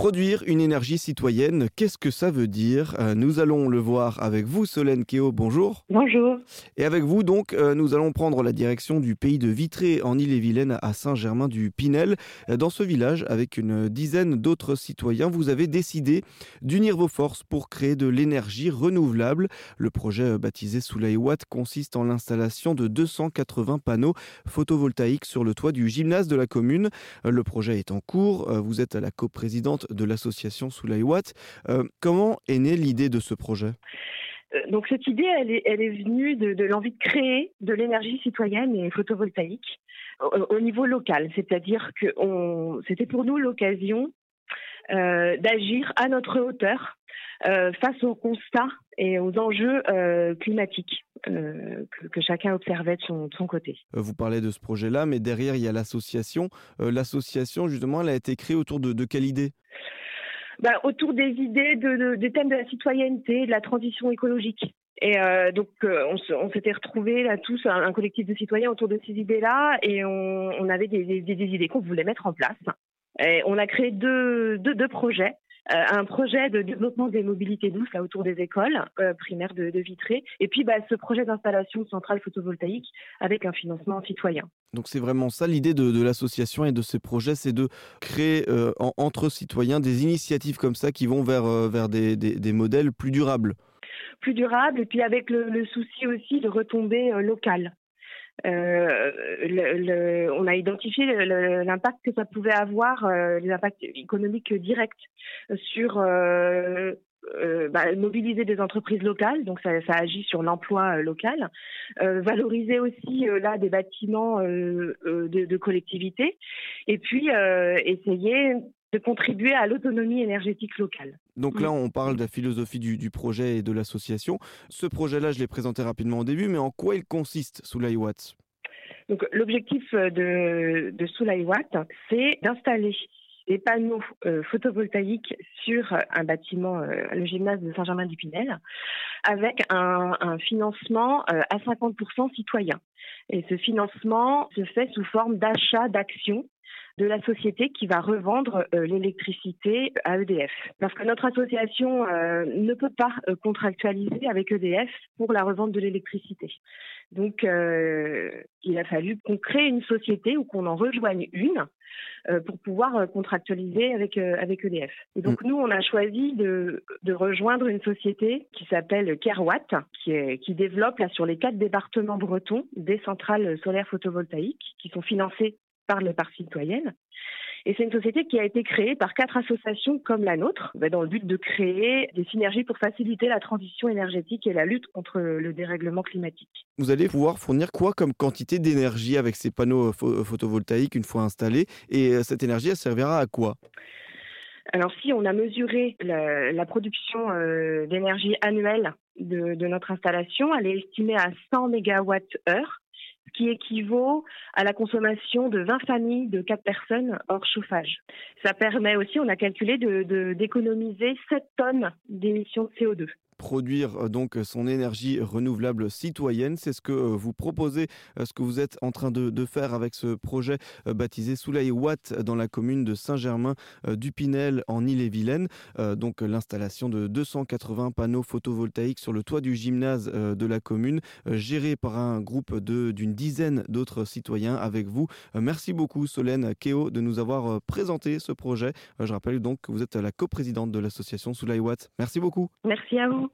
Produire une énergie citoyenne, qu'est-ce que ça veut dire? Euh, Nous allons le voir avec vous, Solène Keo, bonjour. Bonjour. Et avec vous, donc, euh, nous allons prendre la direction du pays de Vitré, en Ille-et-Vilaine, à Saint-Germain-du-Pinel. Euh, dans ce village, avec une dizaine d'autres citoyens, vous avez décidé d'unir vos forces pour créer de l'énergie renouvelable. Le projet baptisé Soleil Watt consiste en l'installation de 280 panneaux photovoltaïques sur le toit du gymnase de la commune. Le projet est en cours. Vous êtes la coprésidente de l'association Soleil Watt. Euh, comment est née l'idée de ce projet? Euh, donc cette idée, elle est, elle est venue de, l'envie de créer de l'énergie citoyenne et photovoltaïque au, niveau local. C'est-à-dire que c'était pour nous l'occasion euh, d'agir à notre hauteur face aux constats et aux enjeux climatiques que, chacun observait de son, de son, côté. Vous parlez de ce projet-là, mais derrière, il y a l'association. l'association, justement, elle a été créée autour de, de quelle idée? Bah, autour des idées de, des thèmes de la citoyenneté, de la transition écologique. Et euh, donc, euh, on, s'était retrouvés là tous, un, collectif de citoyens autour de ces idées-là, et on, avait des, idées qu'on voulait mettre en place. Et on a créé deux, deux, deux projets. Euh, un projet de développement des mobilités douces là autour des écoles euh, primaires de, Vitré, et puis bah, ce projet d'installation de centrale photovoltaïque avec un financement citoyen. Donc c'est vraiment ça l'idée de, l'association et de ces projets, c'est de créer euh, entre citoyens des initiatives comme ça qui vont vers, vers des, des, modèles plus durables plus durables et puis avec le, souci aussi de retomber locales. Euh, on a identifié l'impact que ça pouvait avoir, euh, les impacts économiques directs sur euh, bah, mobiliser des entreprises locales, donc ça, ça agit sur l'emploi local, valoriser aussi là des bâtiments de, de, collectivités, et puis essayer de contribuer à l'autonomie énergétique locale. Donc là, on parle de la philosophie du, projet et de l'association. Ce projet-là, je l'ai présenté rapidement au début, mais en quoi il consiste, Soulay Watts? Donc, l'objectif de, de Soulay c'est d'installer des panneaux euh, photovoltaïques sur un bâtiment, euh, le gymnase de Saint-Germain-du-Pinel, avec un, financement euh, à 50% citoyen. Et ce financement se fait sous forme d'achat d'actions de la société qui va revendre euh, l'électricité à EDF. Parce que notre association euh, ne peut pas euh, contractualiser avec EDF pour la revente de l'électricité. Donc, il a fallu qu'on crée une société ou qu'on en rejoigne une pour pouvoir contractualiser avec avec EDF. Et donc, mm. nous, on a choisi de, de rejoindre une société qui s'appelle Kerwatt, qui, est, qui développe là sur les quatre départements bretons des centrales solaires photovoltaïques qui sont financées par les parts citoyennes. Et c'est une société qui a été créée par quatre associations comme la nôtre, bah, dans le but de créer des synergies pour faciliter la transition énergétique et la lutte contre le dérèglement climatique. Vous allez pouvoir fournir quoi comme quantité d'énergie avec ces panneaux photovoltaïques une fois installés Et euh, cette énergie, elle servira à quoi? Alors si on a mesuré la, production euh, d'énergie annuelle de, de, notre installation, elle est estimée à 100 MWh qui équivaut à la consommation de 20 familles de 4 personnes hors chauffage. Ça permet aussi, on a calculé, d'économiser de, 7 tonnes d'émissions de CO2 produire euh, donc son énergie renouvelable citoyenne. C'est ce que euh, vous proposez, euh, ce que vous êtes en train de, faire avec ce projet baptisé Soleil Watt dans la commune de Saint-Germain du Pinel en Ille-et-Vilaine. Donc l'installation de 280 panneaux photovoltaïques sur le toit du gymnase de la commune, géré par un groupe d'une dizaine d'autres citoyens avec vous. Merci beaucoup Solène Keo de nous avoir présenté ce projet. Je rappelle donc que vous êtes la coprésidente de l'association Soleil Watt. Merci beaucoup. Merci à vous.